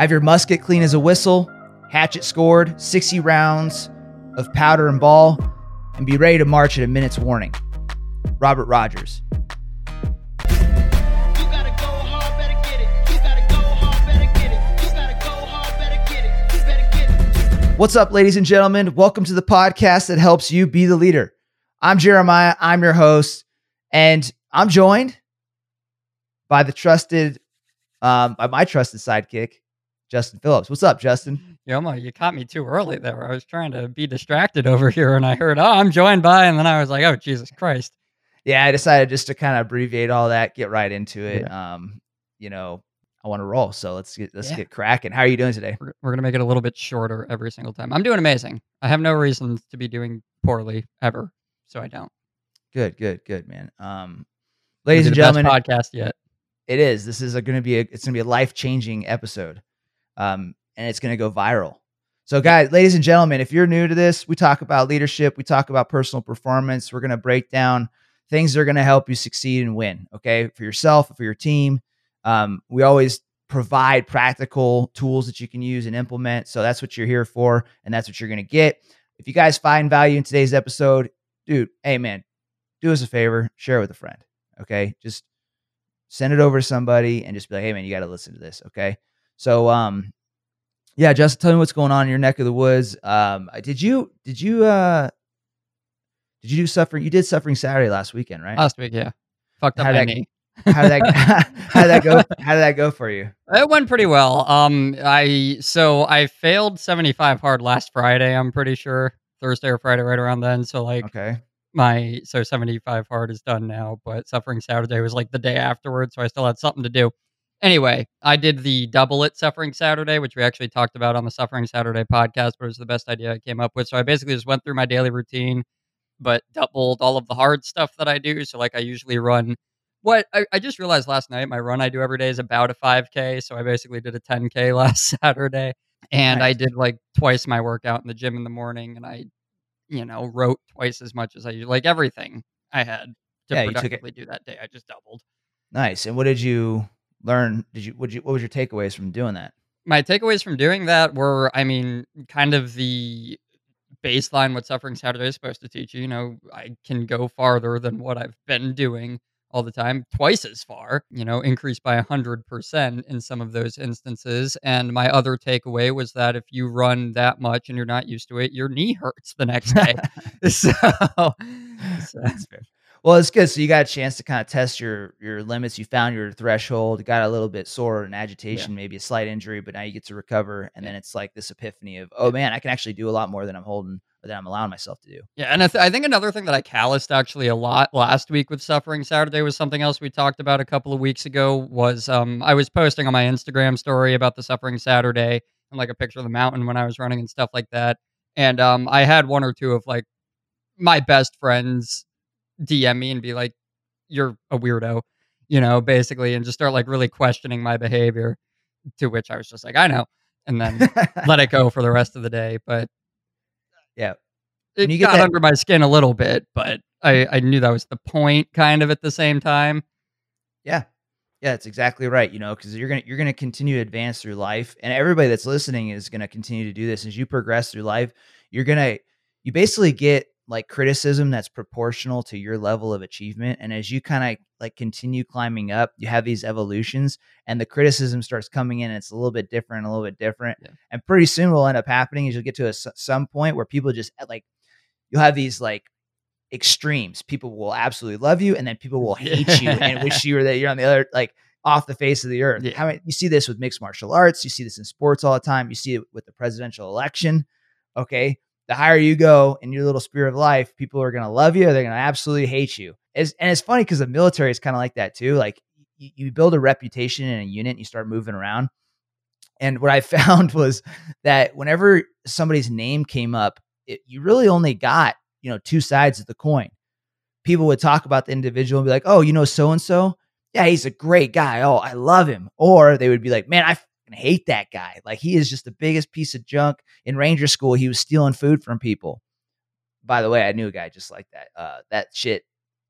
Have your musket clean as a whistle, hatchet scored, 60 rounds of powder and ball, and be ready to march at a minute's warning. Robert Rogers. What's up, ladies and gentlemen? Welcome to the podcast that helps you be the leader. I'm Jeremiah. I'm your host, and I'm joined by the trusted, um, by my trusted sidekick, Justin Phillips. What's up, Justin? Yoma, you caught me too early there. I was trying to be distracted over here, and I heard, "Oh, I'm joined by," and then I was like, "Oh, Jesus Christ!" Yeah, I decided just to kind of abbreviate all that, get right into it. Yeah. Um, you know, I want to roll, so let's get let's yeah. get cracking. How are you doing today? We're, we're gonna make it a little bit shorter every single time. I'm doing amazing. I have no reason to be doing poorly ever, so I don't. Good, good, good, man. Um, ladies and gentlemen, podcast yet? It is. This is going to be a it's going to be a life changing episode, um, and it's going to go viral. So, guys, ladies and gentlemen, if you're new to this, we talk about leadership, we talk about personal performance. We're going to break down things that are going to help you succeed and win. Okay, for yourself, for your team. Um, we always provide practical tools that you can use and implement. So that's what you're here for, and that's what you're going to get. If you guys find value in today's episode, dude, hey man, do us a favor, share it with a friend. Okay, just send it over to somebody and just be like, hey man, you got to listen to this. Okay, so um, yeah, just tell me what's going on in your neck of the woods. Um, did you did you uh did you do suffering? You did suffering Saturday last weekend, right? Last week, yeah. Fucked up how my that, knee. how did that how did that go? How did that go for you? It went pretty well. Um, I so I failed seventy five hard last Friday. I'm pretty sure Thursday or Friday, right around then. So like, okay, my so seventy five hard is done now. But suffering Saturday was like the day afterwards, so I still had something to do. Anyway, I did the double it suffering Saturday, which we actually talked about on the Suffering Saturday podcast, but it was the best idea I came up with. So I basically just went through my daily routine, but doubled all of the hard stuff that I do. So like I usually run what I, I, just realized last night, my run I do every day is about a 5K. So I basically did a 10K last Saturday. And nice. I did like twice my workout in the gym in the morning. And I, you know, wrote twice as much as I like everything I had to yeah, productively do that day. I just doubled. Nice. And what did you learn? Did you, what, you, what was your takeaways from doing that? My takeaways from doing that were, I mean, kind of the baseline what Suffering Saturday is supposed to teach you. You know, I can go farther than what I've been doing all the time, twice as far, you know, increased by 100% in some of those instances. And my other takeaway was that if you run that much and you're not used to it, your knee hurts the next day. so, so. That's fair. Well, it's good. So you got a chance to kind of test your your limits. You found your threshold. Got a little bit sore and agitation, yeah. maybe a slight injury, but now you get to recover. And yeah. then it's like this epiphany of, oh man, I can actually do a lot more than I'm holding or that I'm allowing myself to do. Yeah, and I, th- I, think another thing that I calloused actually a lot last week with suffering Saturday was something else we talked about a couple of weeks ago. Was um I was posting on my Instagram story about the suffering Saturday and like a picture of the mountain when I was running and stuff like that. And um I had one or two of like my best friends DM me and be like, "You're a weirdo," you know, basically, and just start like really questioning my behavior. To which I was just like, "I know," and then let it go for the rest of the day. But yeah, it got that- under my skin a little bit, but I I knew that was the point, kind of at the same time. Yeah, yeah, that's exactly right. You know, because you're gonna you're gonna continue to advance through life, and everybody that's listening is gonna continue to do this as you progress through life. You're gonna you basically get like criticism that's proportional to your level of achievement and as you kind of like continue climbing up you have these evolutions and the criticism starts coming in and it's a little bit different a little bit different yeah. and pretty soon will end up happening is you'll get to a, some point where people just eh, like you'll have these like extremes people will absolutely love you and then people will hate you and wish you were that you're on the other like off the face of the earth yeah. How many, you see this with mixed martial arts you see this in sports all the time you see it with the presidential election okay the higher you go in your little sphere of life, people are going to love you. they're going to absolutely hate you. It's, and it's funny because the military is kind of like that too. Like you, you build a reputation in a unit, and you start moving around. And what I found was that whenever somebody's name came up, it, you really only got you know two sides of the coin. People would talk about the individual and be like, "Oh, you know so and so, yeah, he's a great guy. Oh, I love him." Or they would be like, "Man, I hate that guy. Like he is just the biggest piece of junk. In Ranger School, he was stealing food from people. By the way, I knew a guy just like that. Uh, that shit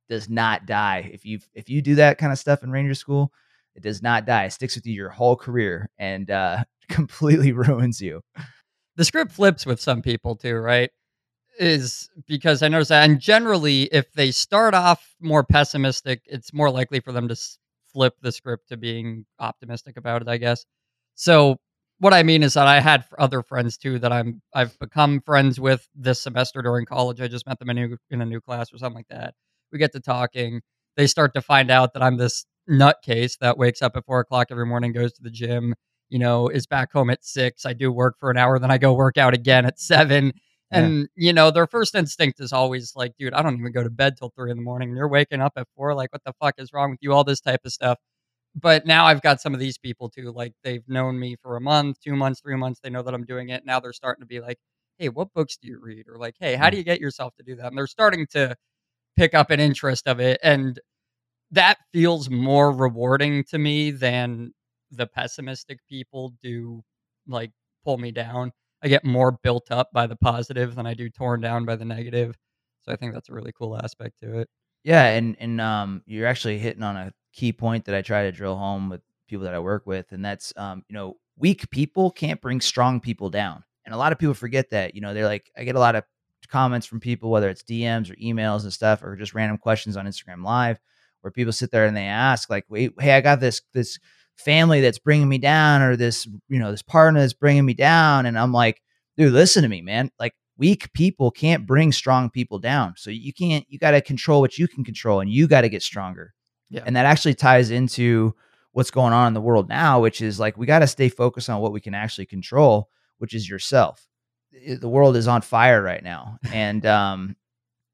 does not die if you if you do that kind of stuff in Ranger School. It does not die. It sticks with you your whole career and uh, completely ruins you. The script flips with some people too, right? Is because I notice that, and generally, if they start off more pessimistic, it's more likely for them to flip the script to being optimistic about it. I guess. So what I mean is that I had other friends too that I'm I've become friends with this semester during college. I just met them in a new in a new class or something like that. We get to talking. They start to find out that I'm this nutcase that wakes up at four o'clock every morning, goes to the gym, you know, is back home at six. I do work for an hour, then I go work out again at seven. And yeah. you know, their first instinct is always like, dude, I don't even go to bed till three in the morning. And you're waking up at four. Like, what the fuck is wrong with you? All this type of stuff but now I've got some of these people too. Like they've known me for a month, two months, three months. They know that I'm doing it. Now they're starting to be like, "Hey, what books do you read?" Or like, "Hey, how do mm. you get yourself to do that?" And they're starting to pick up an interest of it, and that feels more rewarding to me than the pessimistic people do. Like pull me down. I get more built up by the positive than I do torn down by the negative. So I think that's a really cool aspect to it. Yeah, and and um, you're actually hitting on a key point that I try to drill home with people that I work with, and that's um, you know, weak people can't bring strong people down. And a lot of people forget that. You know, they're like, I get a lot of comments from people, whether it's DMs or emails and stuff, or just random questions on Instagram Live, where people sit there and they ask, like, "Wait, hey, I got this this family that's bringing me down, or this you know this partner that's bringing me down," and I'm like, dude, listen to me, man. Like, weak people can't bring strong people down. So you can't. You got to control what you can control, and you got to get stronger. Yeah. And that actually ties into what's going on in the world now, which is like we got to stay focused on what we can actually control, which is yourself. The world is on fire right now. And um,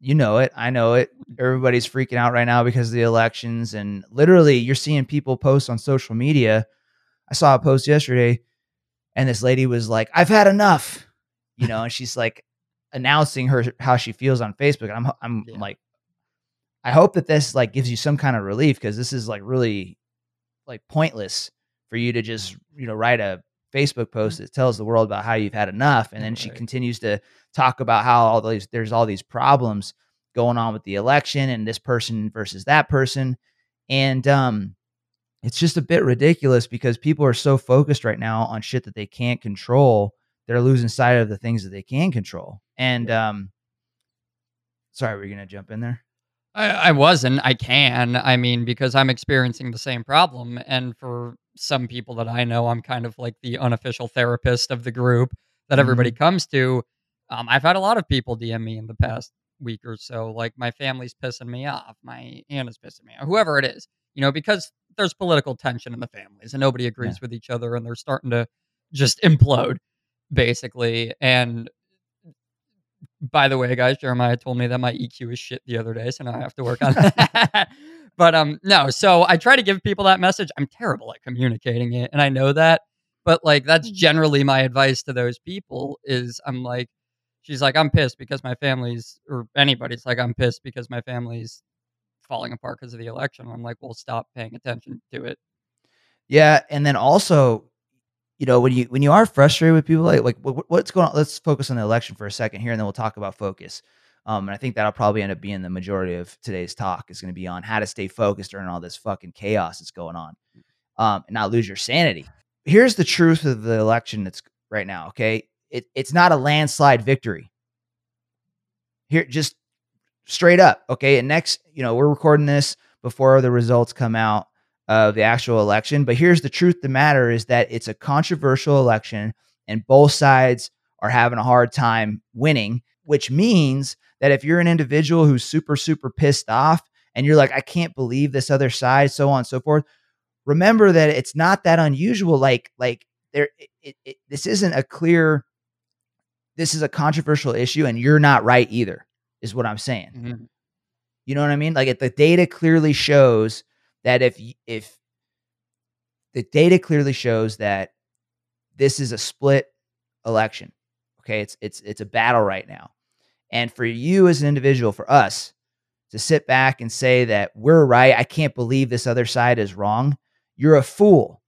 you know it. I know it. Everybody's freaking out right now because of the elections. And literally, you're seeing people post on social media. I saw a post yesterday, and this lady was like, I've had enough, you know, and she's like announcing her how she feels on Facebook. And I'm, I'm yeah. like, I hope that this like gives you some kind of relief because this is like really like pointless for you to just you know write a Facebook post that tells the world about how you've had enough, and then right. she continues to talk about how all these there's all these problems going on with the election and this person versus that person, and um, it's just a bit ridiculous because people are so focused right now on shit that they can't control, they're losing sight of the things that they can control. And um, sorry, we're gonna jump in there. I, I wasn't. I can. I mean, because I'm experiencing the same problem. And for some people that I know, I'm kind of like the unofficial therapist of the group that everybody mm-hmm. comes to. Um, I've had a lot of people DM me in the past week or so. Like my family's pissing me off. My aunt is pissing me off. Whoever it is, you know, because there's political tension in the families and nobody agrees yeah. with each other and they're starting to just implode basically. And by the way, guys, Jeremiah told me that my EQ is shit the other day, so now I have to work on that. but um, no. So I try to give people that message. I'm terrible at communicating it, and I know that. But like, that's mm. generally my advice to those people. Is I'm like, she's like, I'm pissed because my family's, or anybody's like, I'm pissed because my family's falling apart because of the election. I'm like, well, stop paying attention to it. Yeah, and then also you know when you when you are frustrated with people like like what, what's going on? Let's focus on the election for a second here and then we'll talk about focus. Um, and i think that'll probably end up being the majority of today's talk is going to be on how to stay focused during all this fucking chaos that's going on um, and not lose your sanity. Here's the truth of the election that's right now okay? It, it's not a landslide victory. Here just straight up okay? And next you know we're recording this before the results come out of the actual election. But here's the truth the matter is that it's a controversial election and both sides are having a hard time winning, which means that if you're an individual who's super, super pissed off and you're like, I can't believe this other side, so on and so forth, remember that it's not that unusual. Like, like there, it, it, this isn't a clear, this is a controversial issue and you're not right either, is what I'm saying. Mm-hmm. You know what I mean? Like, if the data clearly shows that if if the data clearly shows that this is a split election, okay, it's it's it's a battle right now, and for you as an individual, for us to sit back and say that we're right, I can't believe this other side is wrong, you're a fool,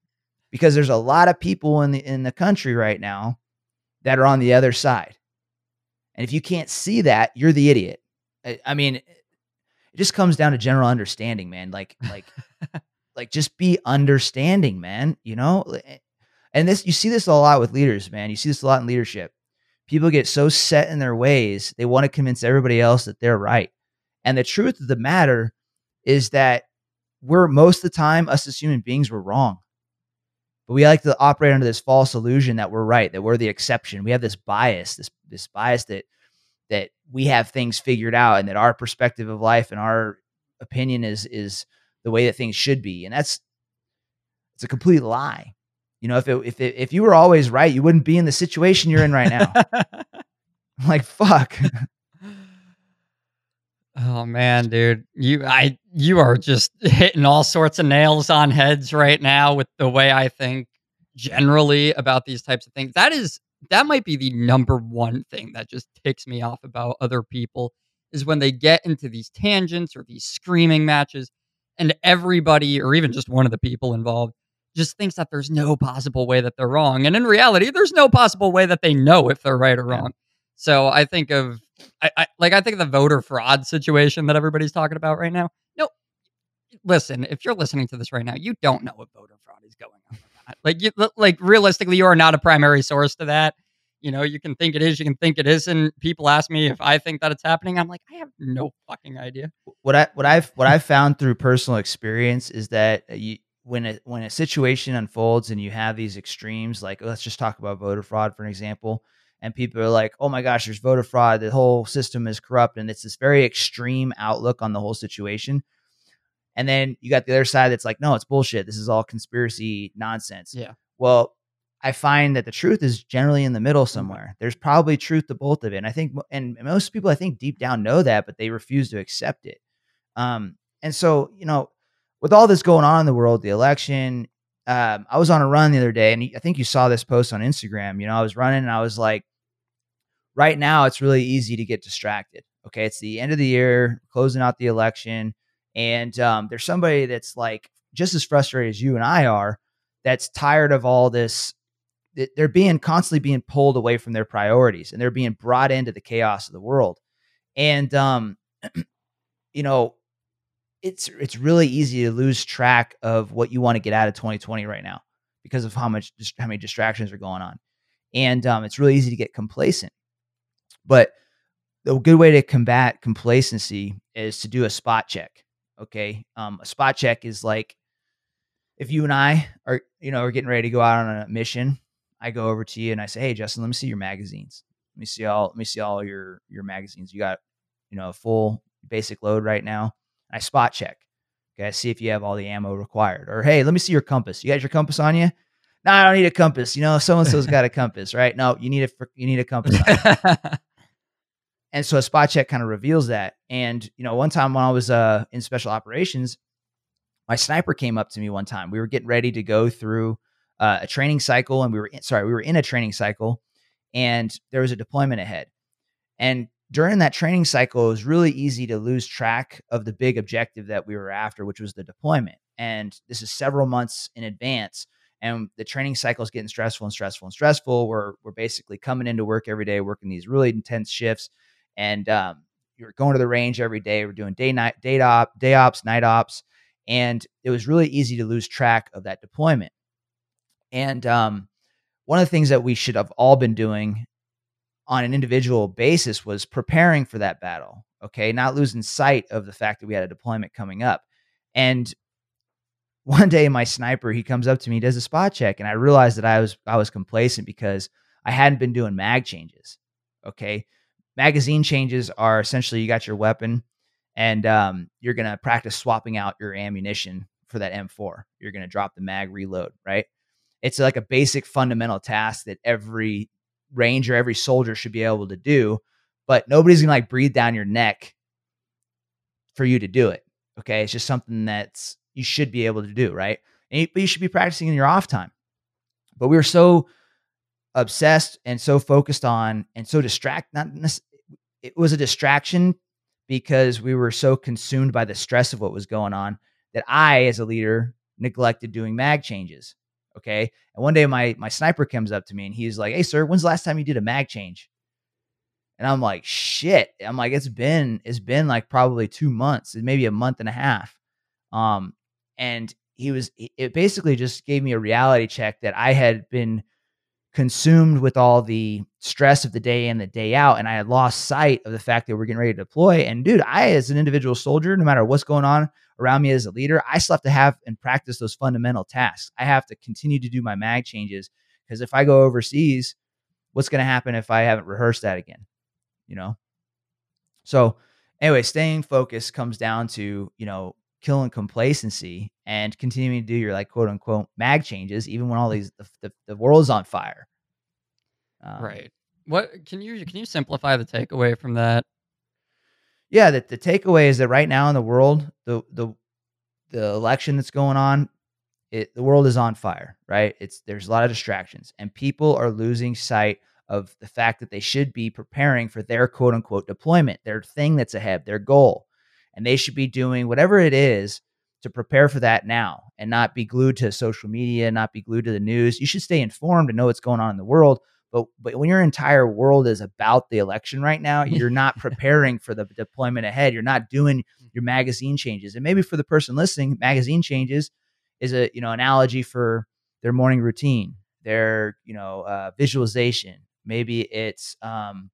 because there's a lot of people in the in the country right now that are on the other side, and if you can't see that, you're the idiot. I, I mean, just comes down to general understanding, man. Like like like just be understanding, man. You know, eh, and this you see this a lot with leaders, man. You see this a lot in leadership. People get so set in their ways, they want to convince everybody else that they're right. And the truth of the matter is that we're most of the time, us as human beings, we're wrong. But we like to operate under this false illusion that we're right, that we're the exception. We have this bias, this this bias that that we have things figured out and that our perspective of life and our opinion is is the way that things should be. And that's it's a complete lie. You know, if it, if it, if you were always right, you wouldn't be in the situation you're in right now. like fuck. Oh man, dude. You I you are just hitting all sorts of nails on heads right now with the way I think generally about these types of things. That is that might be the number one thing that just ticks me off about other people is when they get into these tangents or these screaming matches and everybody or even just one of the people involved just thinks that there's no possible way that they're wrong. And in reality, there's no possible way that they know if they're right or wrong. So I think of I, I like I think of the voter fraud situation that everybody's talking about right now. No, listen, if you're listening to this right now, you don't know what voter fraud is going on. Like you like realistically, you are not a primary source to that. You know, you can think it is, you can think it isn't. People ask me if I think that it's happening. I'm like, I have no fucking idea. What I what I've what I've found through personal experience is that uh, you when a when a situation unfolds and you have these extremes, like let's just talk about voter fraud for an example and people are like, "Oh my gosh, there's voter fraud. The whole system is corrupt," and it's this very extreme outlook on the whole situation. And then you got the other side that's like, "No, it's bullshit. This is all conspiracy nonsense." Yeah. Well, I find that the truth is generally in the middle mm-hmm. somewhere. There's probably truth to both of it. And I think, and most people I think deep down know that, but they refuse to accept it. Um, and so, you know, with all this going on in the world, the election, um, I was on a run the other day, and I think you saw this post on Instagram. You know, I was running, and I was like, right now, it's really easy to get distracted. Okay, it's the end of the year, closing out the election, and um, there's somebody that's like just as frustrated as you and I are. That's tired of all this. They're being constantly being pulled away from their priorities, and they're being brought into the chaos of the world. And um, you know, it's it's really easy to lose track of what you want to get out of 2020 right now because of how much how many distractions are going on, and um, it's really easy to get complacent. But the good way to combat complacency is to do a spot check. Okay, um, a spot check is like if you and I are you know are getting ready to go out on a mission. I go over to you and I say, "Hey, Justin, let me see your magazines. Let me see all. Let me see all your your magazines. You got you know a full basic load right now." I spot check. Okay, I see if you have all the ammo required. Or hey, let me see your compass. You got your compass on you? No, I don't need a compass. You know, so and so's got a compass, right? No, you need a you need a compass. and so a spot check kind of reveals that. And you know, one time when I was uh, in special operations, my sniper came up to me one time. We were getting ready to go through uh, a training cycle, and we were in, sorry, we were in a training cycle, and there was a deployment ahead. And during that training cycle, it was really easy to lose track of the big objective that we were after, which was the deployment. And this is several months in advance. And the training cycle is getting stressful and stressful and stressful. We're, we're basically coming into work every day, working these really intense shifts. And um, you're going to the range every day. We're doing day, night, day, op, day ops, night ops. And it was really easy to lose track of that deployment. And um, one of the things that we should have all been doing on an individual basis was preparing for that battle. Okay. Not losing sight of the fact that we had a deployment coming up. And one day my sniper, he comes up to me, does a spot check, and I realized that I was I was complacent because I hadn't been doing mag changes. Okay. Magazine changes are essentially you got your weapon and um, you're gonna practice swapping out your ammunition for that M4. You're gonna drop the mag reload, right? It's like a basic fundamental task that every ranger, every soldier should be able to do, but nobody's gonna like breathe down your neck for you to do it. Okay. It's just something that's you should be able to do, right? And you, but you should be practicing in your off time. But we were so obsessed and so focused on and so distract not it was a distraction because we were so consumed by the stress of what was going on that I, as a leader, neglected doing mag changes. Okay. And one day my my sniper comes up to me and he's like, Hey sir, when's the last time you did a mag change? And I'm like, shit. I'm like, it's been it's been like probably two months, maybe a month and a half. Um, and he was it basically just gave me a reality check that I had been consumed with all the stress of the day in the day out and I had lost sight of the fact that we're getting ready to deploy. And dude I as an individual soldier no matter what's going on around me as a leader I still have to have and practice those fundamental tasks. I have to continue to do my mag changes because if I go overseas what's going to happen if I haven't rehearsed that again you know? So anyway staying focused comes down to you know killing complacency and continuing to do your like quote unquote mag changes even when all these the, the, the world's on fire. Um, right. What can you can you simplify the takeaway from that? Yeah that the takeaway is that right now in the world the the the election that's going on it the world is on fire right? It's there's a lot of distractions and people are losing sight of the fact that they should be preparing for their quote unquote deployment their thing that's ahead their goal and they should be doing whatever it is to prepare for that now and not be glued to social media, not be glued to the news. You should stay informed and know what's going on in the world. But but when your entire world is about the election right now, you're not preparing for the deployment ahead. You're not doing your magazine changes. And maybe for the person listening, magazine changes is a you know analogy for their morning routine, their you know uh, visualization. Maybe it's um,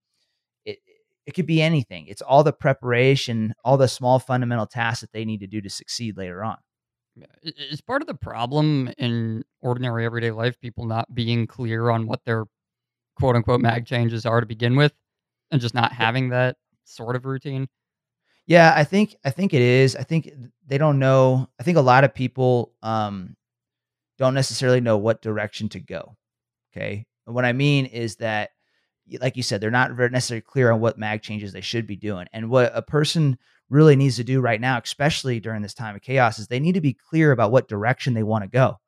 it could be anything. It's all the preparation, all the small fundamental tasks that they need to do to succeed later on. Is part of the problem in ordinary everyday life people not being clear on what their quote unquote mag changes are to begin with and just not having that sort of routine? Yeah, I think I think it is. I think they don't know. I think a lot of people um, don't necessarily know what direction to go. Okay, and what I mean is that like you said, they're not very necessarily clear on what mag changes they should be doing. And what a person really needs to do right now, especially during this time of chaos, is they need to be clear about what direction they want to go.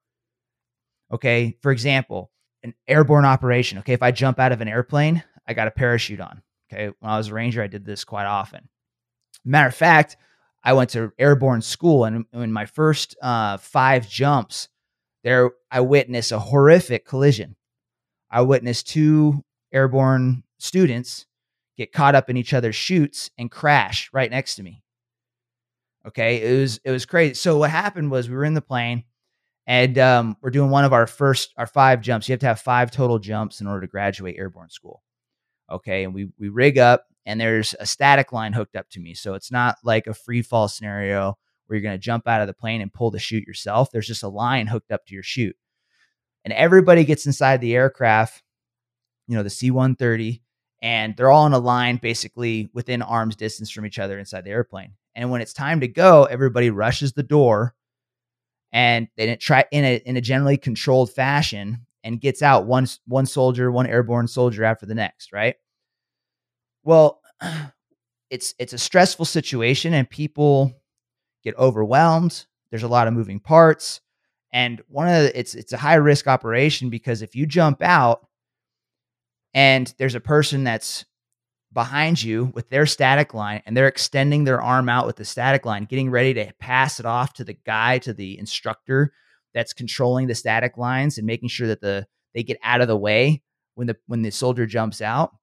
Okay. For example, an airborne operation. Okay. If I jump out of an airplane, I got a parachute on. Okay. When I was a ranger, I did this quite often. Matter of fact, I went to airborne school, and in my first uh, five jumps, there I witnessed a horrific collision. I witnessed two airborne students get caught up in each other's chutes and crash right next to me. Okay, it was it was crazy. So what happened was we were in the plane and um, we're doing one of our first our five jumps. You have to have five total jumps in order to graduate airborne school. Okay, and we we rig up and there's a static line hooked up to me, so it's not like a free fall scenario where you're going to jump out of the plane and pull the chute yourself. There's just a line hooked up to your chute, and everybody gets inside the aircraft you know, the C 130, and they're all in a line basically within arm's distance from each other inside the airplane. And when it's time to go, everybody rushes the door and then it try in a in a generally controlled fashion and gets out one one soldier, one airborne soldier after the next, right? Well, it's it's a stressful situation and people get overwhelmed. There's a lot of moving parts. And one of the, it's it's a high risk operation because if you jump out and there's a person that's behind you with their static line and they're extending their arm out with the static line, getting ready to pass it off to the guy, to the instructor that's controlling the static lines and making sure that the they get out of the way when the when the soldier jumps out.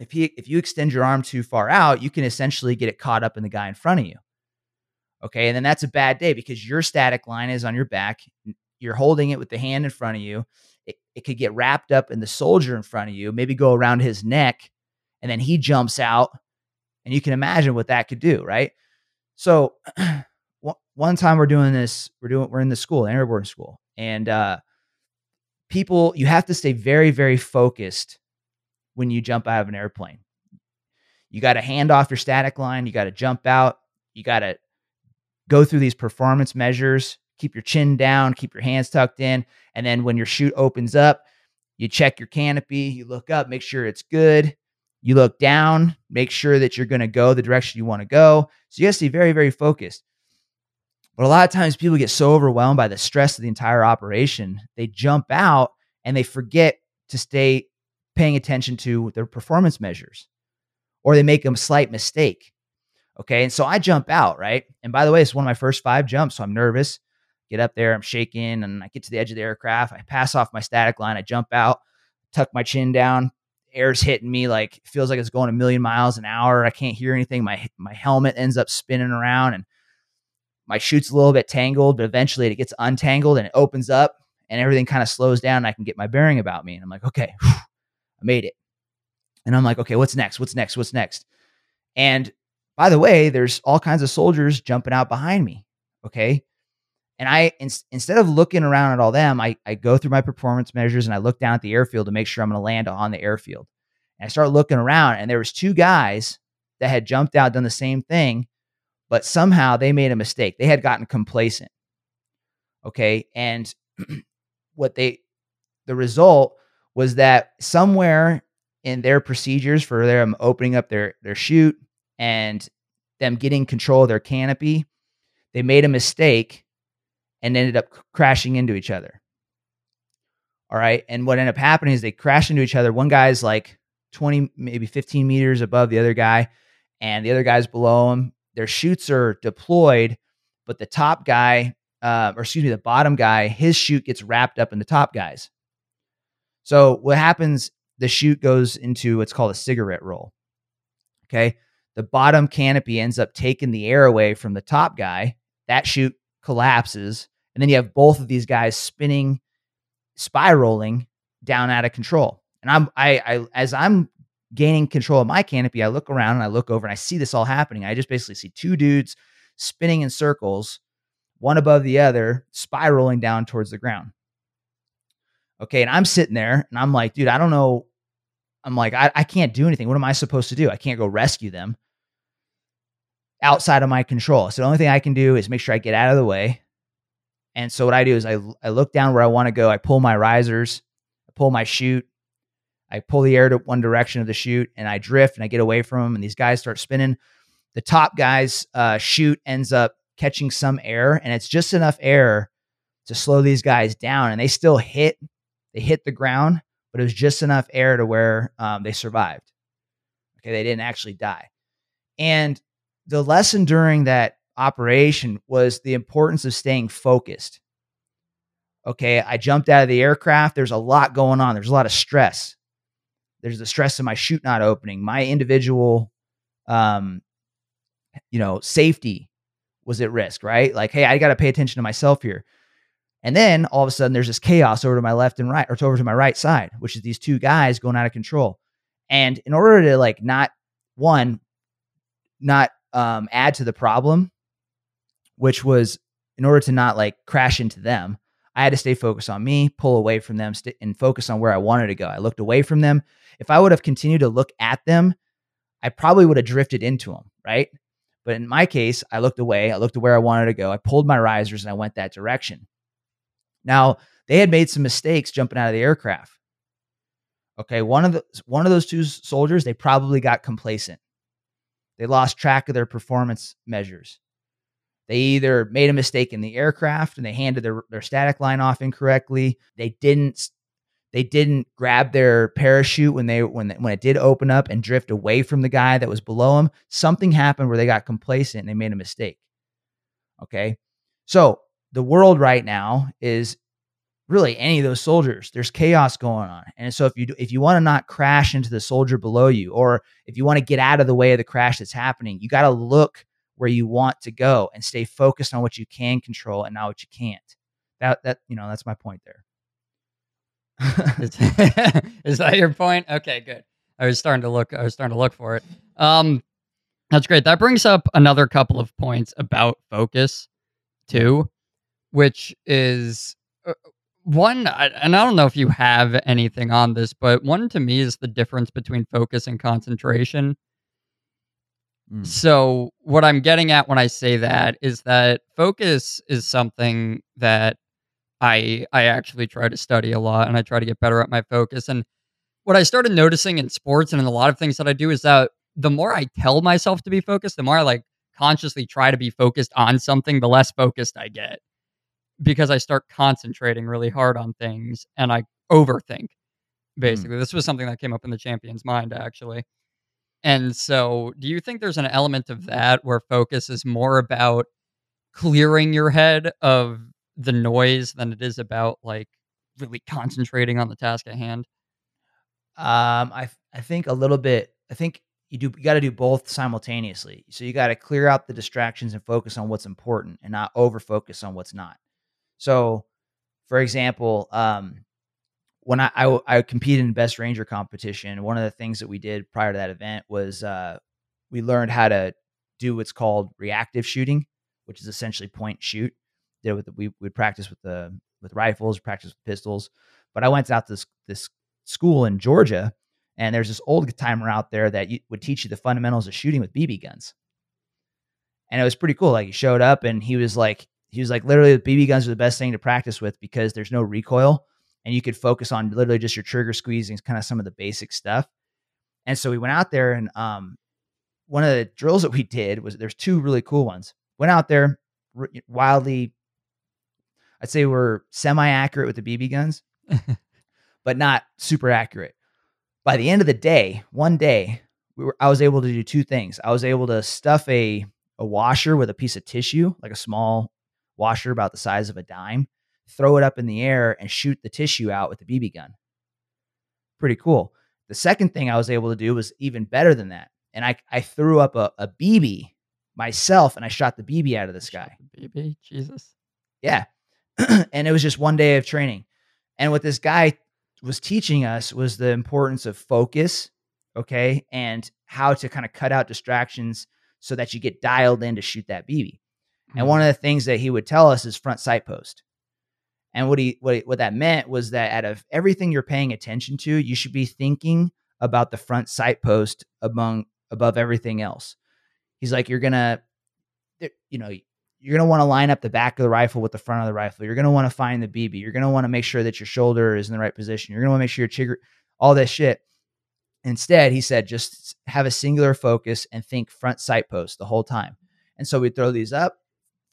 If he if you extend your arm too far out, you can essentially get it caught up in the guy in front of you. Okay, and then that's a bad day because your static line is on your back. You're holding it with the hand in front of you it, it could get wrapped up in the soldier in front of you, maybe go around his neck, and then he jumps out. And you can imagine what that could do, right? So one time we're doing this, we're doing we're in the school, airborne school, and uh, people you have to stay very, very focused when you jump out of an airplane. You got to hand off your static line, you got to jump out, you got to go through these performance measures keep your chin down, keep your hands tucked in. And then when your chute opens up, you check your canopy, you look up, make sure it's good. You look down, make sure that you're going to go the direction you want to go. So you have to be very, very focused. But a lot of times people get so overwhelmed by the stress of the entire operation, they jump out and they forget to stay paying attention to their performance measures or they make a slight mistake. Okay. And so I jump out, right? And by the way, it's one of my first five jumps. So I'm nervous get up there, I'm shaking, and I get to the edge of the aircraft. I pass off my static line, I jump out, tuck my chin down. Air's hitting me like feels like it's going a million miles an hour. I can't hear anything. My my helmet ends up spinning around, and my chute's a little bit tangled, but eventually it gets untangled and it opens up and everything kind of slows down I can get my bearing about me. And I'm like, okay, whew, I made it. And I'm like, okay, what's next? What's next? What's next? And by the way, there's all kinds of soldiers jumping out behind me. Okay. And I, in, instead of looking around at all them, I, I go through my performance measures and I look down at the airfield to make sure I'm going to land on the airfield. And I start looking around and there was two guys that had jumped out, done the same thing, but somehow they made a mistake. They had gotten complacent. Okay. And what they, the result was that somewhere in their procedures for them opening up their, their chute and them getting control of their canopy, they made a mistake and ended up crashing into each other. All right. And what ended up happening is they crashed into each other. One guy's like 20, maybe 15 meters above the other guy, and the other guy's below him. Their chutes are deployed, but the top guy, uh, or excuse me, the bottom guy, his chute gets wrapped up in the top guys. So what happens? The chute goes into what's called a cigarette roll. Okay. The bottom canopy ends up taking the air away from the top guy. That chute collapses. And then you have both of these guys spinning, spiraling down out of control. And I'm I, I as I'm gaining control of my canopy, I look around and I look over and I see this all happening. I just basically see two dudes spinning in circles, one above the other, spiraling down towards the ground. Okay. And I'm sitting there and I'm like, dude, I don't know. I'm like, I, I can't do anything. What am I supposed to do? I can't go rescue them outside of my control. So the only thing I can do is make sure I get out of the way. And so what I do is I, I look down where I want to go. I pull my risers, I pull my chute, I pull the air to one direction of the chute, and I drift and I get away from them. And these guys start spinning. The top guy's uh, chute ends up catching some air, and it's just enough air to slow these guys down. And they still hit, they hit the ground, but it was just enough air to where um, they survived. Okay, they didn't actually die. And the lesson during that operation was the importance of staying focused. Okay, I jumped out of the aircraft. There's a lot going on. There's a lot of stress. There's the stress of my chute not opening. My individual, um, you know, safety was at risk. Right? Like, hey, I got to pay attention to myself here. And then all of a sudden, there's this chaos over to my left and right, or over to my right side, which is these two guys going out of control. And in order to like not one, not um, add to the problem, which was in order to not like crash into them, I had to stay focused on me, pull away from them, st- and focus on where I wanted to go. I looked away from them. If I would have continued to look at them, I probably would have drifted into them, right? But in my case, I looked away. I looked to where I wanted to go. I pulled my risers and I went that direction. Now, they had made some mistakes jumping out of the aircraft. Okay, one of the one of those two soldiers, they probably got complacent. They lost track of their performance measures. They either made a mistake in the aircraft and they handed their, their static line off incorrectly. They didn't they didn't grab their parachute when they when when it did open up and drift away from the guy that was below them. Something happened where they got complacent and they made a mistake. Okay? So, the world right now is really any of those soldiers there's chaos going on and so if you do, if you want to not crash into the soldier below you or if you want to get out of the way of the crash that's happening you got to look where you want to go and stay focused on what you can control and not what you can't. That that you know that's my point there. Is that your point? Okay good. I was starting to look i was starting to look for it. Um that's great. That brings up another couple of points about focus too which is uh, one and i don't know if you have anything on this but one to me is the difference between focus and concentration mm. so what i'm getting at when i say that is that focus is something that i i actually try to study a lot and i try to get better at my focus and what i started noticing in sports and in a lot of things that i do is that the more i tell myself to be focused the more i like consciously try to be focused on something the less focused i get because I start concentrating really hard on things and I overthink. Hmm. Basically, mm. this was something that came up in the champion's mind actually. And so, do you think there's an element of that where focus is more about clearing your head of the noise than it is about like really concentrating on the task at hand? Um, I I think a little bit. I think you do you got to do both simultaneously. So you got to clear out the distractions and focus on what's important and not over focus on what's not. So, for example, um, when I, I, I competed in best ranger competition, one of the things that we did prior to that event was uh, we learned how to do what's called reactive shooting, which is essentially point shoot. Did with the, we would practice with the with rifles, practice with pistols. But I went out to this this school in Georgia, and there's this old timer out there that you, would teach you the fundamentals of shooting with BB guns. And it was pretty cool. Like he showed up and he was like, he was like, literally, BB guns are the best thing to practice with because there's no recoil and you could focus on literally just your trigger squeezing, kind of some of the basic stuff. And so we went out there and um, one of the drills that we did was there's two really cool ones. Went out there wildly, I'd say we're semi accurate with the BB guns, but not super accurate. By the end of the day, one day, we were I was able to do two things. I was able to stuff a a washer with a piece of tissue, like a small washer about the size of a dime, throw it up in the air and shoot the tissue out with a BB gun. Pretty cool. The second thing I was able to do was even better than that. And I, I threw up a, a BB myself and I shot the BB out of the sky. BB, Jesus. Yeah. and it was just one day of training. And what this guy was teaching us was the importance of focus, okay, and how to kind of cut out distractions so that you get dialed in to shoot that BB. Mm-hmm. And one of the things that he would tell us is front sight post. And what he what what that meant was that out of everything you're paying attention to, you should be thinking about the front sight post among above everything else. He's like, you're gonna, you know, you're gonna want to line up the back of the rifle with the front of the rifle. You're gonna want to find the BB. You're gonna want to make sure that your shoulder is in the right position. You're gonna want to make sure your trigger, all this shit. Instead, he said, just have a singular focus and think front sight post the whole time. And so we throw these up,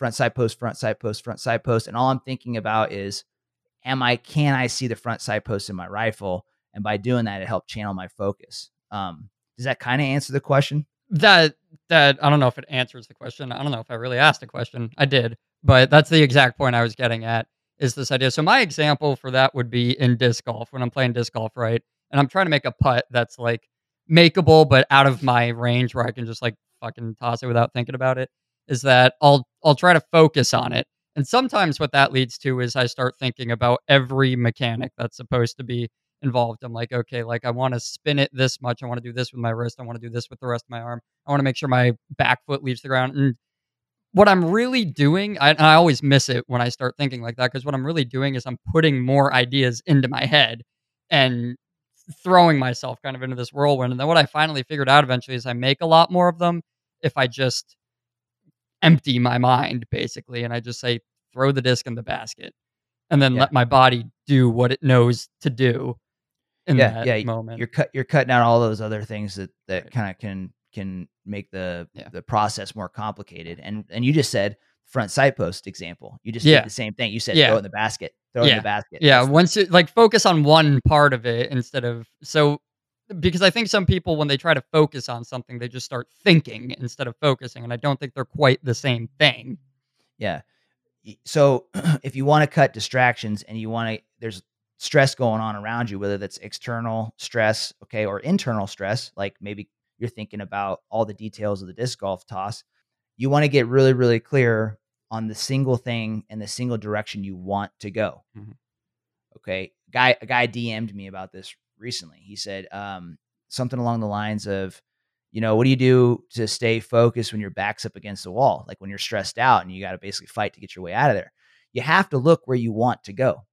front sight post, front sight post, front sight post. And all I'm thinking about is, am I, can I see the front sight post in my rifle? And by doing that, it helped channel my focus. Um, does that kind of answer the question? That, that, I don't know if it answers the question. I don't know if I really asked a question. I did, but that's the exact point I was getting at is this idea. So my example for that would be in disc golf when I'm playing disc golf, right? And I'm trying to make a putt that's like makeable, but out of my range where I can just like fucking toss it without thinking about it is that I'll I'll try to focus on it. And sometimes what that leads to is I start thinking about every mechanic that's supposed to be involved. I'm like, okay, like I want to spin it this much. I want to do this with my wrist. I want to do this with the rest of my arm. I want to make sure my back foot leaves the ground. And what I'm really doing, I, I always miss it when I start thinking like that because what I'm really doing is I'm putting more ideas into my head and throwing myself kind of into this whirlwind. And then what I finally figured out eventually is I make a lot more of them if I just empty my mind basically and I just say throw the disc in the basket and then yeah. let my body do what it knows to do in yeah, that yeah. moment. You're cut you're cutting out all those other things that that right. kind of can can make the yeah. the process more complicated. And and you just said front sight post example. You just yeah. did the same thing. You said yeah. throw in the basket. Throw yeah. in the basket. Yeah. That's once you like focus on one part of it instead of so because I think some people, when they try to focus on something, they just start thinking instead of focusing. And I don't think they're quite the same thing. Yeah. So if you want to cut distractions and you want to, there's stress going on around you, whether that's external stress, okay, or internal stress, like maybe you're thinking about all the details of the disc golf toss, you want to get really, really clear on the single thing and the single direction you want to go. Mm-hmm. Okay. Guy, a guy DM'd me about this recently. He said um, something along the lines of, you know, what do you do to stay focused when your back's up against the wall? Like when you're stressed out and you got to basically fight to get your way out of there. You have to look where you want to go.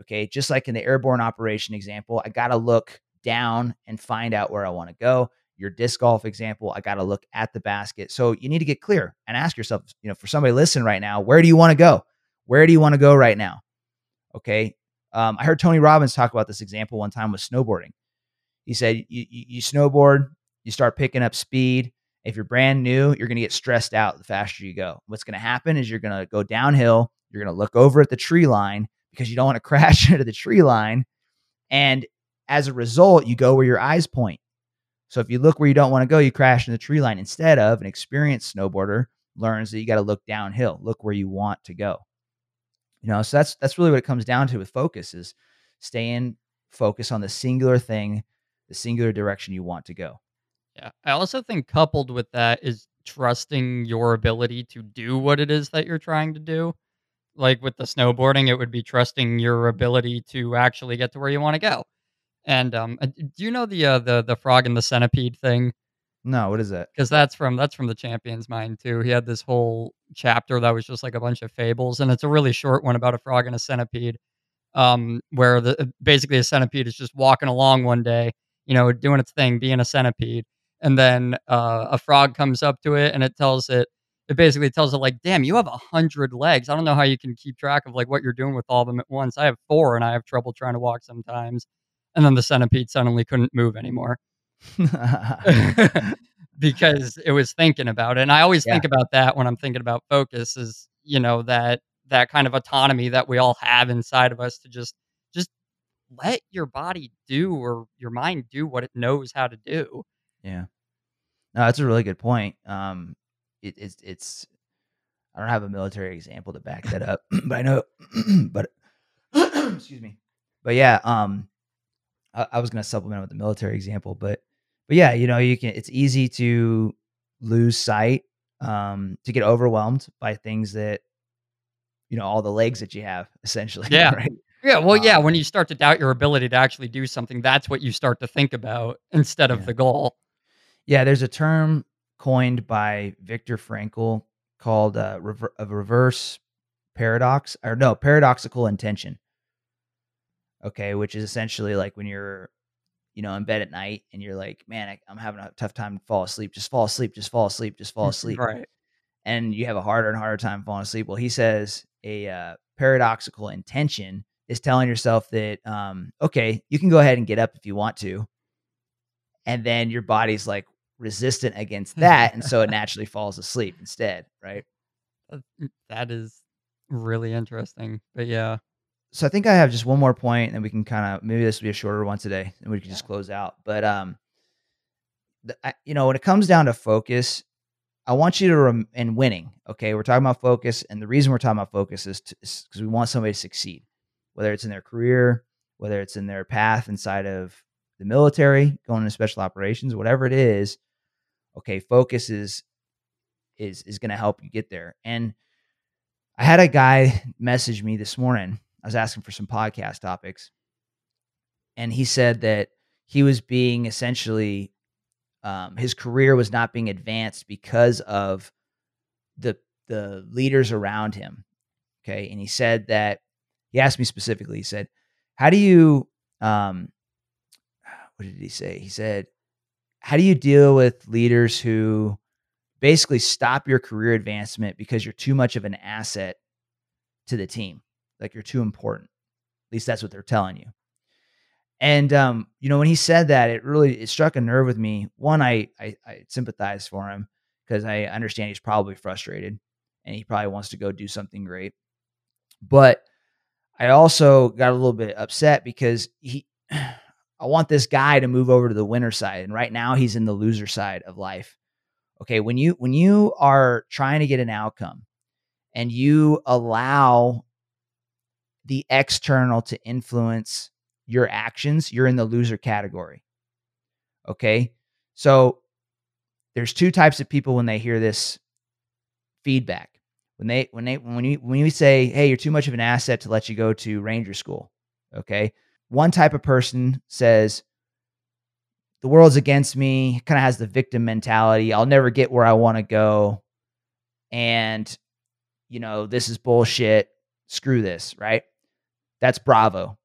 Okay. Just like in the airborne operation example, I got to look down and find out where I want to go. Your disc golf example, I got to look at the basket. So you need to get clear and ask yourself, you know, for somebody listening right now, where do you want to go? Where do you want to go right now? Okay. Um, I heard Tony Robbins talk about this example one time with snowboarding. He said, you, you, snowboard, you start picking up speed. If you're brand new, you're going to get stressed out the faster you go. What's going to happen is you're going to go downhill. You're going to look over at the tree line because you don't want to crash into the tree line. And as a result, you go where your eyes point. So if you look where you don't want to go, you crash in the tree line instead of an experienced snowboarder learns that you got to look downhill, look where you want to go. You know, so that's that's really what it comes down to with focus is staying focused on the singular thing, the singular direction you want to go. Yeah. I also think coupled with that is trusting your ability to do what it is that you're trying to do. Like with the snowboarding, it would be trusting your ability to actually get to where you want to go. And um, uh, do you know the uh, the the frog and the centipede thing? No, what is that? Because that's from that's from the Champion's Mind too. He had this whole chapter that was just like a bunch of fables, and it's a really short one about a frog and a centipede, um, where the uh, basically a centipede is just walking along one day, you know, doing its thing, being a centipede, and then uh, a frog comes up to it and it tells it it basically tells it like damn you have a hundred legs i don't know how you can keep track of like what you're doing with all of them at once i have four and i have trouble trying to walk sometimes and then the centipede suddenly couldn't move anymore because it was thinking about it and i always Yeah. think about that when i'm thinking about focus is you know that that kind of autonomy that we all have inside of us to just just let your body do or your mind do what it knows how to do Yeah. No, that's a really good point. Um, it, it's it's I don't have a military example to back that up, but I know, but excuse me, but yeah, um, I, I was gonna supplement with the military example, but but yeah, you know, you can. It's easy to lose sight, um, to get overwhelmed by things that, you know, all the legs that you have, essentially. Yeah. Right. Yeah, well, yeah, Um, when you start to doubt your ability to actually do something, that's what you start to think about instead of Yeah. the goal. Yeah, there's a term coined by Viktor Frankl called uh, rever- a reverse paradox, or no, paradoxical intention. Okay, which is essentially like when you're, you know, in bed at night and you're like, man, I, I'm having a tough time to fall asleep. Just fall asleep. Just fall asleep. Just fall asleep. Right. And you have a harder and harder time falling asleep. Well, he says a uh, paradoxical intention is telling yourself that, um, okay, you can go ahead and get up if you want to, and then your body's like resistant against that, and so it naturally falls asleep instead, right? Uh, mm, That is really interesting. But yeah. So I think I have just one more point, and then we can kind of maybe this will be a shorter one today, and we can just close out. But um, the, I, you know, when it comes down to focus, I want you to rem- and winning. Okay, we're talking about focus, and the reason we're talking about focus is because we want somebody to succeed, whether it's in their career, whether it's in their path inside of the military, going into special operations, whatever it is. Okay, focus is is is going to help you get there. And I had a guy message me this morning. I was asking for some podcast topics, and he said that he was being essentially um, his career was not being advanced because of the the leaders around him. Okay, and he said that he asked me specifically. He said, "How do you um, what did he say? He said, "How do you deal with leaders who basically stop your career advancement because you're too much of an asset to the team? Like you're too important. At least that's what they're telling you." And um, you know, when he said that, it really it struck a nerve with me. One, I I, I sympathize for him because I understand he's probably frustrated and he probably wants to go do something great. But I also got a little bit upset because he I want this guy to move over to the winner side. And right now he's in the loser side of life. Okay. When you when you are trying to get an outcome and you allow the external to influence your actions, you're in the loser category. Okay. So there's two types of people when they hear this feedback. When they when they when you when you say, "Hey, you're too much of an asset to let you go to ranger school." Okay? One type of person says, "The world's against me," kind of has the victim mentality. I'll never get where I want to go. And you know, this is bullshit. Screw this, right? That's Bravo.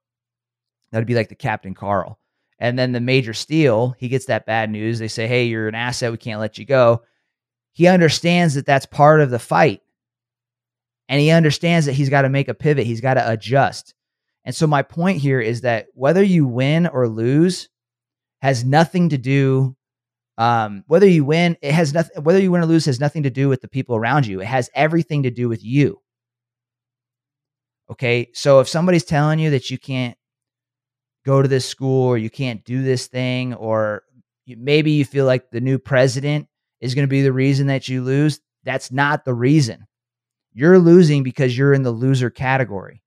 That'd be like the Captain Carl. And then the Major Steel, he gets that bad news. They say, "Hey, you're an asset. We can't let you go." He understands that that's part of the fight. And he understands that he's got to make a pivot. He's got to adjust. And so my point here is that whether you win or lose has nothing to do um, whether you win, it has nothing whether you win or lose has nothing to do with the people around you. It has everything to do with you. Okay? So if somebody's telling you that you can't go to this school or you can't do this thing or maybe you feel like the new president is going to be the reason that you lose that's not the reason you're losing because you're in the loser category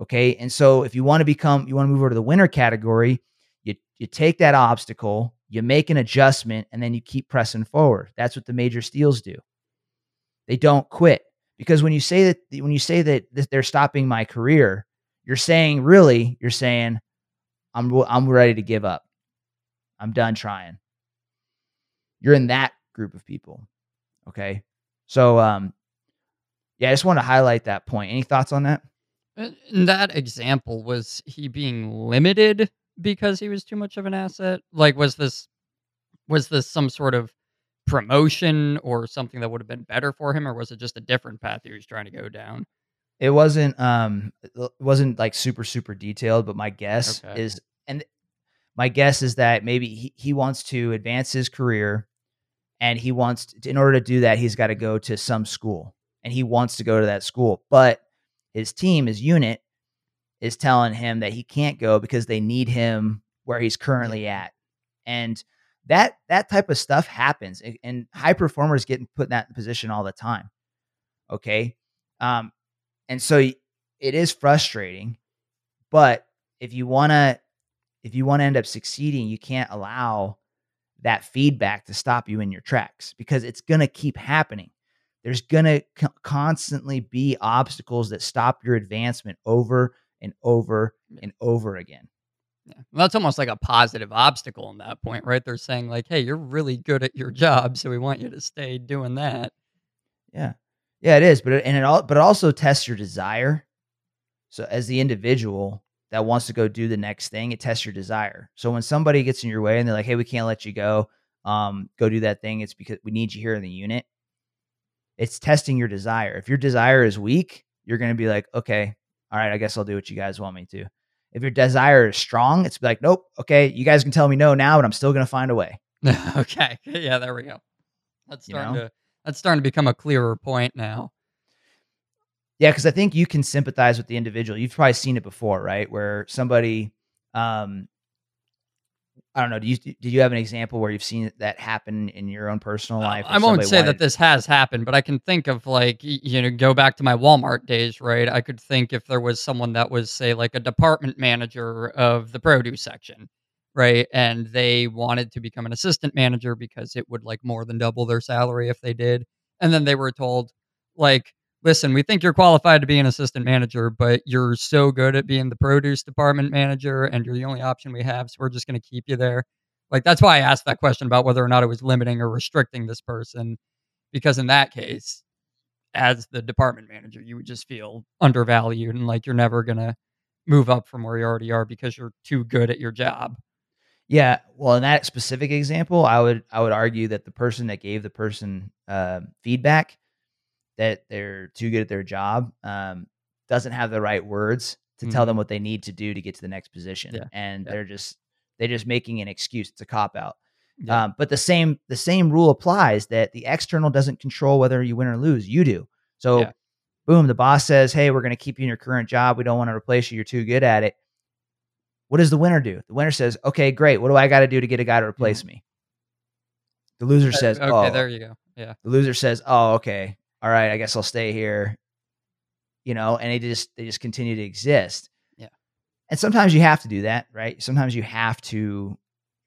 okay and so if you want to become you want to move over to the winner category you you take that obstacle You make an adjustment and then you keep pressing forward. That's what the Major Steels do. They don't quit because when you say that when you say that they're stopping my career, you're saying really, you're saying I'm I'm ready to give up. I'm done trying. You're in that group of people. Okay? So um yeah, I just want to highlight that point. Any thoughts on that? In that example, was he being limited because he was too much of an asset? Like, was this was this some sort of promotion or something that would have been better for him, or was it just a different path he was trying to go down? It wasn't um it wasn't like super super detailed, but my guess okay. is and my guess is that maybe he, he wants to advance his career and he wants to, in order to do that he's got to go to some school and he wants to go to that school but his team his unit is telling him that he can't go because they need him where he's currently at and that that type of stuff happens and high performers get put in that position all the time okay? Um and so it is frustrating but if you want to if you want to end up succeeding you can't allow that feedback to stop you in your tracks because it's going to keep happening. There's going to co- constantly be obstacles that stop your advancement over and over and over again yeah. Well, that's almost like a positive obstacle in that point, right? They're saying like, "Hey, you're really good at your job, so we want you to stay doing that." Yeah, yeah, it is, but it, and it all, but it also tests your desire. So as the individual that wants to go do the next thing, it tests your desire. So when somebody gets in your way and they're like, "Hey, we can't let you go, um, go do that thing," it's because we need you here in the unit. It's testing your desire. If your desire is weak, you're going to be like, "Okay, all right, I guess I'll do what you guys want me to." If your desire is strong, it's like, nope, okay, you guys can tell me no now, but I'm still gonna find a way. okay. Yeah, there we go. That's starting you know? to that's starting to become a clearer point now. Yeah, because I think you can sympathize with the individual. You've probably seen it before, right? Where somebody um I don't know. Do you do you have an example where you've seen that happen in your own personal uh, life? I won't say wanted... that this has happened, but I can think of like you know, go back to my Walmart days, right? I could think if there was someone that was say like a department manager of the produce section, right? And they wanted to become an assistant manager because it would like more than double their salary if they did. And then they were told like listen, we think you're qualified to be an assistant manager, but you're so good at being the produce department manager and you're the only option we have. So we're just going to keep you there. Like, that's why I asked that question about whether or not it was limiting or restricting this person. Because in that case, as the department manager, you would just feel undervalued and like you're never going to move up from where you already are because you're too good at your job. Yeah, well, in that specific example, I would I would argue that the person that gave the person uh, feedback that they're too good at their job um, doesn't have the right words to mm-hmm. tell them what they need to do to get to the next position yeah. and yeah. they're just they're just making an excuse it's a cop out yeah. um, but the same the same rule applies that the external doesn't control whether you win or lose you do so boom the boss says hey we're going to keep you in your current job we don't want to replace you you're too good at it what does the winner do the winner says okay great what do i got to do to get a guy to replace mm-hmm. me the loser says okay oh. there you go yeah the loser says oh okay all right, I guess I'll stay here. You know, and they just they just continue to exist. Yeah. And sometimes you have to do that, right? Sometimes you have to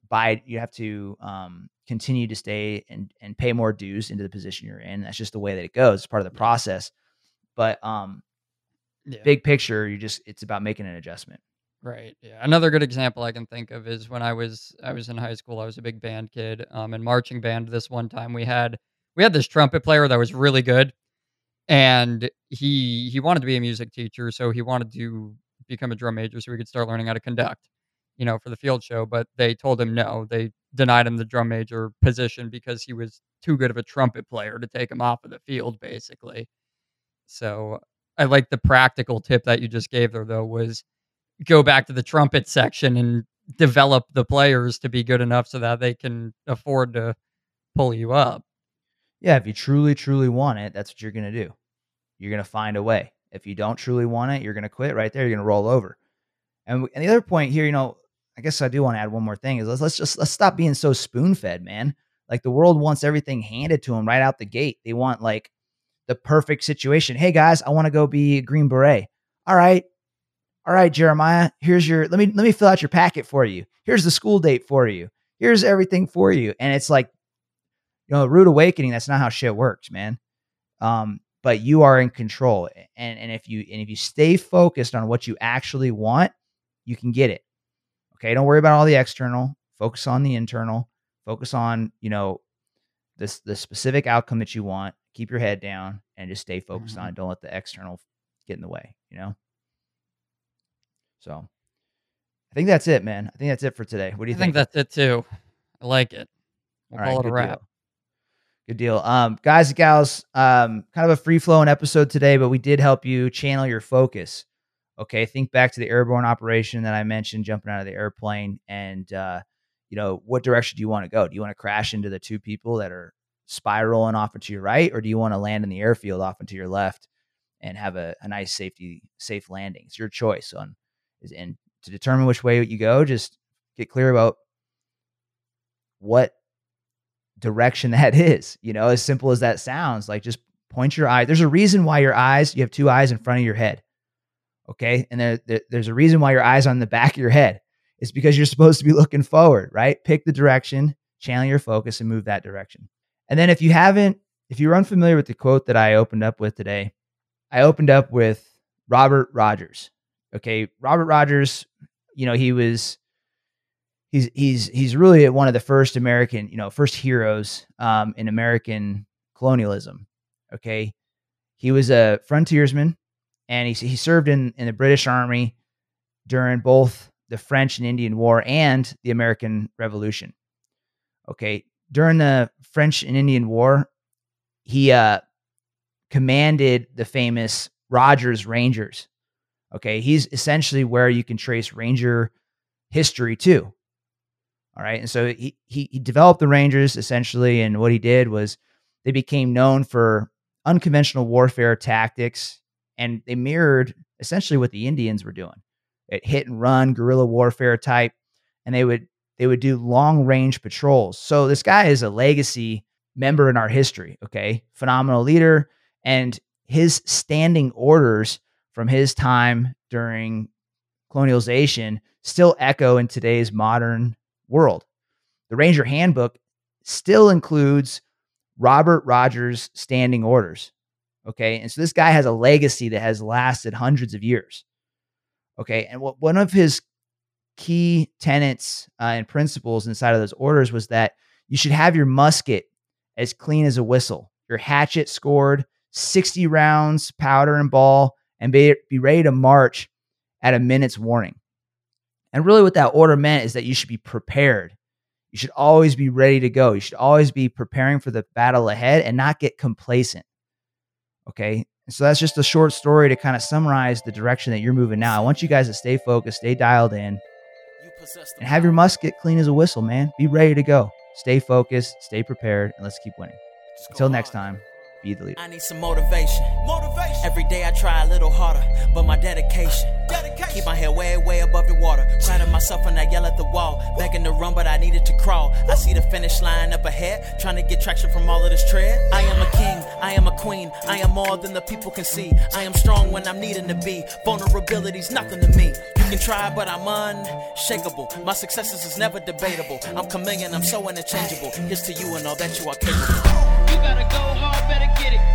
buy you have to um continue to stay and and pay more dues into the position you're in. That's just the way that it goes. It's part of the process. But um yeah. big picture, you just it's about making an adjustment. Right. Yeah. Another good example I can think of is when I was I was in high school. I was a big band kid. Um, in marching band, this one time we had we had this trumpet player that was really good and he he wanted to be a music teacher so he wanted to become a drum major so he could start learning how to conduct you know for the field show but they told him no. They denied him the drum major position because he was too good of a trumpet player to take him off of the field basically. So i like the practical tip that you just gave there though was go back to the trumpet section and develop the players to be good enough so that they can afford to pull you up yeah, if you truly, truly want it, that's what you're going to do. You're going to find a way. If you don't truly want it, you're going to quit right there. You're going to roll over. And, and the other point here, you know, I guess I do want to add one more thing is let's, let's just let's stop being so spoon fed, man. Like the world wants everything handed to them right out the gate. They want like the perfect situation. Hey guys, I want to go be a Green Beret. All right, all right, Jeremiah. Here's your let me let me fill out your packet for you. Here's the school date for you. here's everything for you. And it's like, you know, rude awakening, that's not how shit works, man. Um, but you are in control. And and if you and if you stay focused on what you actually want, you can get it. Okay. Don't worry about all the external. Focus on the internal. Focus on, you know, this the specific outcome that you want. Keep your head down and just stay focused mm-hmm. on it. Don't let the external get in the way, you know? So I think that's it, man. I think that's it for today. What do you I think? think that's it too. I like it. We'll All call right, it a wrap. Deal. Good deal. Um, guys and gals, um, kind of a free flowing episode today, but we did help you channel your focus. Okay. Think back to the airborne operation that I mentioned, jumping out of the airplane. And, uh, you know, what direction do you want to go? Do you want to crash into the two people that are spiraling off into your right, or do you want to land in the airfield off into your left and have a, a nice safety, safe landing? It's your choice on, and to determine which way you go, just get clear about what direction that is. You know, as simple as that sounds, like just point your eye. There's a reason why your eyes, you have two eyes in front of your head. Okay. And there, there, there's a reason why your eyes on the back of your head. It's because you're supposed to be looking forward, right? Pick the direction, channel your focus, and move that direction. And then if you haven't, if you're unfamiliar with the quote that I opened up with today, I opened up with Robert Rogers. Okay. Robert Rogers, you know, he was he's he's he's really one of the first American, you know, first heroes um, in American colonialism. Okay, he was a frontiersman, and he he served in in the British Army during both the French and Indian War and the American Revolution. Okay, during the French and Indian War, he uh, commanded the famous Rogers Rangers. Okay, he's essentially where you can trace Ranger history too. All right. And so he, he, he developed the Rangers essentially. And what he did was they became known for unconventional warfare tactics and they mirrored essentially what the Indians were doing. It hit and run guerrilla warfare type. And they would they would do long range patrols. So this guy is a legacy member in our history. Okay. Phenomenal leader. And his standing orders from his time during colonialization still echo in today's modern world. The Ranger Handbook still includes Robert Rogers standing orders. Okay. And so this guy has a legacy that has lasted hundreds of years. Okay. And what one of his key tenets uh, and principles inside of those orders was that you should have your musket as clean as a whistle, your hatchet scored, 60 rounds, powder and ball, and be, be ready to march at a minute's warning. And really, what that order meant is that you should be prepared. You should always be ready to go. You should always be preparing for the battle ahead and not get complacent. Okay. so that's just a short story to kind of summarize the direction that you're moving now. I want you guys to stay focused, stay dialed in, and have your musket clean as a whistle, man. Be ready to go. Stay focused, stay prepared, and let's keep winning. Until next time be the leader. I need some motivation. Motivation. Every day I try a little harder, but my dedication. dedication. Keep my head way, way above the water. Proud of myself when I yell at the wall. Begging to run, but I needed to crawl. I see the finish line up ahead, trying to get traction from all of this tread. I am a king, I am a queen, I am more than the people can see. I am strong when I'm needing to be. Vulnerability's nothing to me. You can try, but I'm unshakable. My successes is never debatable. I'm chameleon, I'm so interchangeable. Here's to you and all that you are capable. Gotta go hard, better get it.